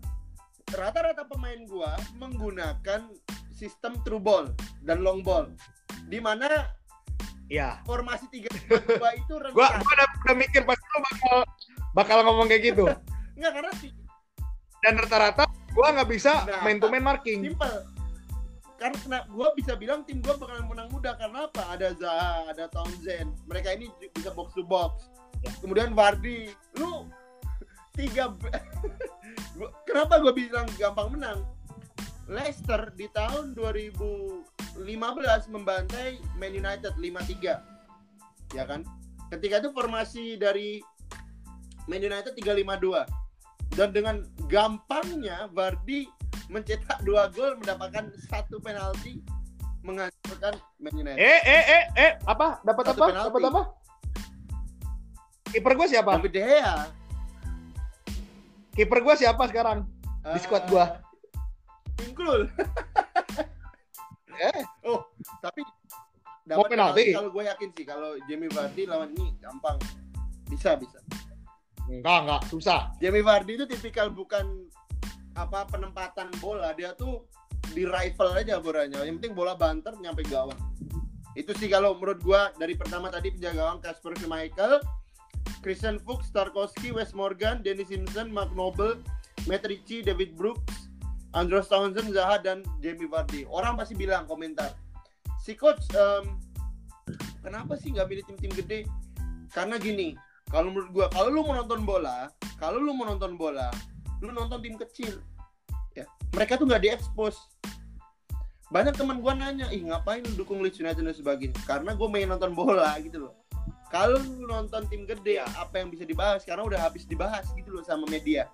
Rata-rata pemain gua menggunakan sistem true ball dan long ball. Di mana Ya, formasi 352 itu rentan. gua gua udah, udah mikir pasti lu bakal bakal ngomong kayak gitu. Enggak karena sih Dan rata-rata gua nggak bisa Nah, main to main marking. simple. Karena kena- gua bisa bilang tim gua bakalan menang mudah karena apa? Ada Zaha, ada Townsend. Mereka ini bisa box to box. Ya. Kemudian Vardy, lu tiga kenapa gua bilang gampang menang? Leicester di tahun 2015 membantai Man United 5-3. Ya kan? Ketika itu formasi dari Man United 352. Dan dengan gampangnya Vardy mencetak dua gol mendapatkan satu penalti menghancurkan Man United. Eh eh eh eh apa? Dapat Satu apa? penalti. Dapat apa? Kiper gua siapa? David De Gea Kiper gua siapa sekarang? Di squad gua. Eh. Eh, Oh, tapi dapat penalti? penalti kalau gue yakin sih kalau Jamie Vardy lawan ini gampang. Bisa, bisa. enggak enggak, susah. Jamie Vardy itu tipikal bukan apa penempatan bola, dia tuh di rifle aja bolanya. Yang penting bola banter nyampe gawang. Itu sih kalau menurut gua dari pertama tadi penjaga gawang Kasper Schmeichel, Christian Fuchs, Tarkowski, Wes Morgan, Dennis Simpson, Mark Noble, Matt Ritchie, David Brooks, Andros Townsend, Zaha dan Jamie Vardy. Orang pasti bilang komentar, si coach em, kenapa sih nggak pilih tim-tim gede? Karena gini, kalau menurut gua kalau lu mau nonton bola, kalau lu mau nonton bola, lu nonton tim kecil. Ya, mereka tuh nggak diekspos. Banyak teman gua nanya, ih ngapain lu dukung Leeds United dan sebagainya? Karena gua main nonton bola gitu loh. Kalau lu nonton tim gede, apa yang bisa dibahas? Karena udah habis dibahas gitu loh sama media.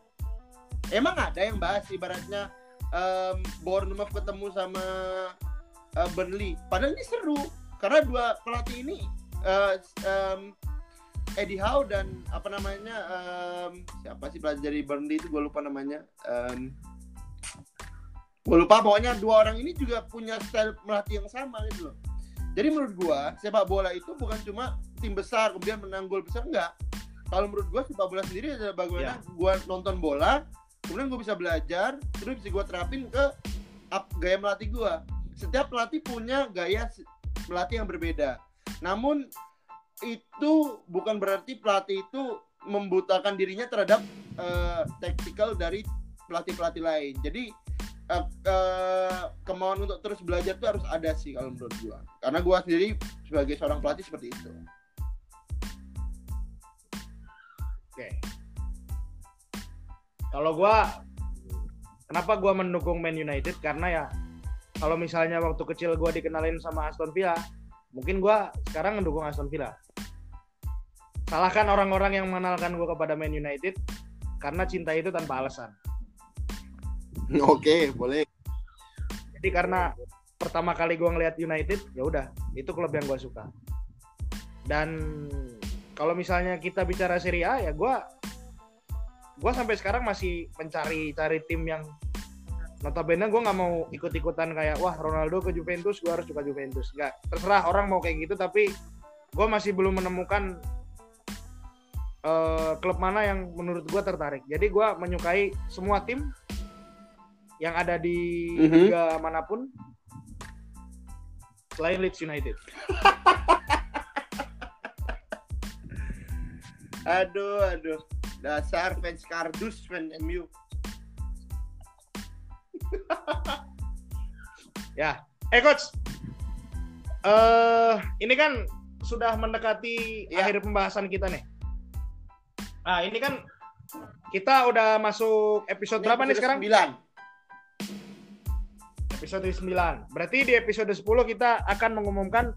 Emang ada yang bahas ibaratnya em, Bournemouth ketemu sama eh, Burnley. Padahal ini seru karena dua pelatih ini eh, em, Eddie Howe dan apa namanya em, siapa sih pelatih dari Burnley itu gue lupa namanya Em, gue lupa. Pokoknya dua orang ini juga punya style melatih yang sama gitu loh. Jadi menurut gue sepak bola itu bukan cuma tim besar kemudian menang gol besar enggak. Kalau menurut gue sepak bola sendiri adalah bagaimana gue nonton bola kemudian gue bisa belajar terus bisa gue terapin ke gaya melatih gue setiap pelatih punya gaya melatih yang berbeda namun itu bukan berarti pelatih itu membutakan dirinya terhadap eh, tactical dari pelatih-pelatih lain. Jadi eh, eh, kemauan untuk terus belajar itu harus ada sih kalau menurut gua. Karena gua sendiri sebagai seorang pelatih seperti itu. Oke. Kalau gua kenapa gua mendukung Man United karena ya kalau misalnya waktu kecil gua dikenalin sama Aston Villa, mungkin gua sekarang mendukung Aston Villa. Salahkan orang-orang yang mengenalkan gua kepada Man United karena cinta itu tanpa alasan. Oke, boleh. Jadi karena pertama kali gua ngelihat United, ya udah, itu klub yang gua suka. Dan kalau misalnya kita bicara Serie A ya gua gua sampai sekarang masih mencari cari tim yang notabene gue nggak mau ikut-ikutan kayak wah Ronaldo ke Juventus gue harus suka Juventus nggak terserah orang mau kayak gitu tapi gue masih belum menemukan eh, klub mana yang menurut gue tertarik jadi gue menyukai semua tim yang ada di Mhm. liga mana pun selain Leeds United Aduh, aduh. Dasar fans kardus fans MU. Ya, eh coach, eh ini kan sudah mendekati Iya. akhir pembahasan kita nih. Nah, ini kan kita udah masuk episode berapa nih sekarang? 9. Episode 9. Berarti di episode 10 kita akan mengumumkan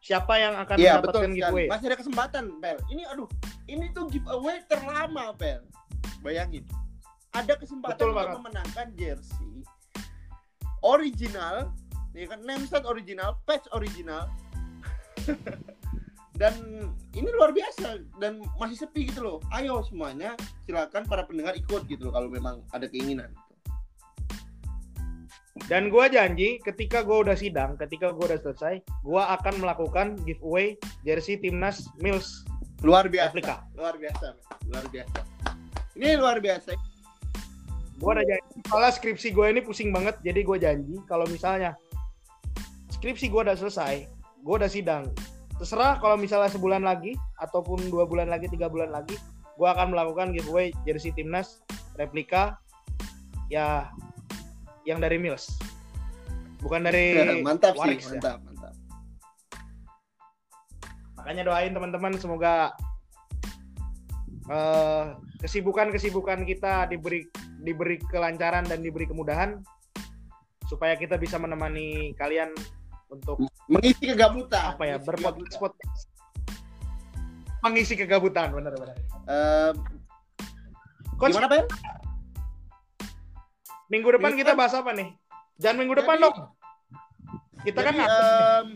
siapa yang akan betul mendapatkan sekali. giveaway. Masih ada kesempatan, Pel. Ini aduh, ini tuh giveaway terlama, Pel. Bayangin. Ada kesempatan Betul untuk memenangkan jersey original, ya kan nameset original, patch original. dan ini luar biasa dan masih sepi gitu loh. Ayo semuanya silakan para pendengar ikut gitu loh kalau memang ada keinginan. Dan gua janji ketika gua udah sidang, ketika gua udah selesai, gua akan melakukan giveaway jersey timnas Mills Luar biasa. replika. Luar biasa. Luar biasa. Ini luar biasa. Gua udah janji. Soalnya skripsi gue ini pusing banget, jadi gue janji kalau misalnya skripsi gue udah selesai, gue udah sidang. Terserah kalau misalnya sebulan lagi ataupun dua bulan lagi, tiga bulan lagi, gue akan melakukan giveaway jersey timnas replika ya yang dari Mills, bukan dari mantap sih, Warix ya. mantap. Makanya doain teman-teman semoga eh, kesibukan-kesibukan kita diberi diberi kelancaran dan diberi kemudahan supaya kita bisa menemani kalian untuk Mengisi kegabutan. apa ya berpodcast mengisi kegabutan benar-benar. Em, Coach, gimana, minggu depan Minggu kita bahas apa nih? Jangan minggu depan Jadi- dong. Kita kan Jadi, nih. em,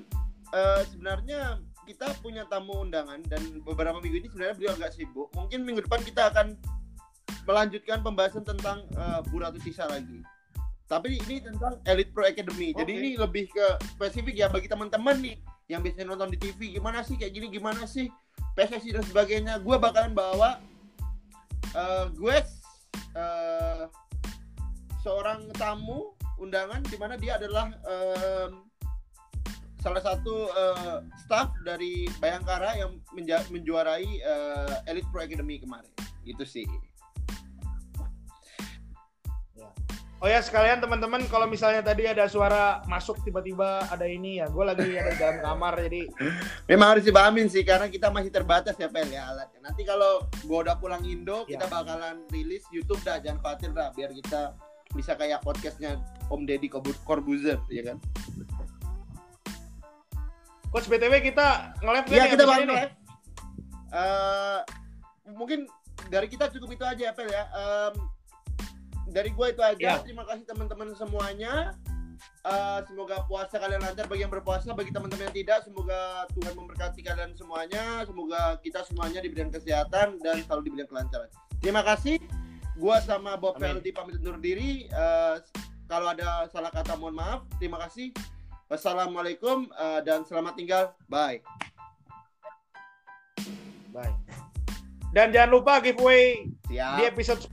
eh, sebenarnya kita punya tamu undangan dan beberapa minggu ini sebenarnya beliau agak sibuk. Mungkin minggu depan kita akan melanjutkan pembahasan tentang eh, Bu Ratu Tisa lagi. Tapi ini tentang Elite Pro Academy. Jadi Oke. ini lebih ke spesifik ya bagi teman-teman nih yang biasanya nonton di TV gimana sih kayak gini gimana sih PSSI dan sebagainya. Gue bakalan bawa eh, gue eh, seorang tamu undangan di mana dia adalah em, salah satu eh, staff dari Bayangkara yang menja- menjuarai eh, Elite Pro Academy kemarin. Itu sih. Oh ya sekalian teman-teman kalau misalnya tadi ada suara masuk tiba-tiba ada ini ya, gue lagi ada di dalam kamar jadi Memang harus dipahamin sih karena kita masih terbatas ya Pel ya alatnya. Nanti kalau gua udah pulang Indo, Ya. kita bakalan rilis YouTube dah jangan khawatir dah biar kita bisa kayak podcastnya Om Deddy Corbu- Corbuzier ya kan. Coach BTW kita nge-live Iya nih kita bakal live. Eh, mungkin dari kita cukup itu aja ya Pel ya. Em, dari gue itu aja. Ya. Terima kasih teman-teman semuanya. Eh, semoga puasa kalian lancar bagi yang berpuasa, bagi teman-teman yang tidak, semoga Tuhan memberkati kalian semuanya. Semoga kita semuanya diberikan kesehatan dan selalu diberikan kelancaran. Terima kasih. Gua sama Bob. Feldi pamit undur diri. Eh, kalau ada salah kata mohon maaf. Terima kasih. Wassalamualaikum eh, dan selamat tinggal. Bye. Bye. Dan jangan lupa giveaway Siap. di episode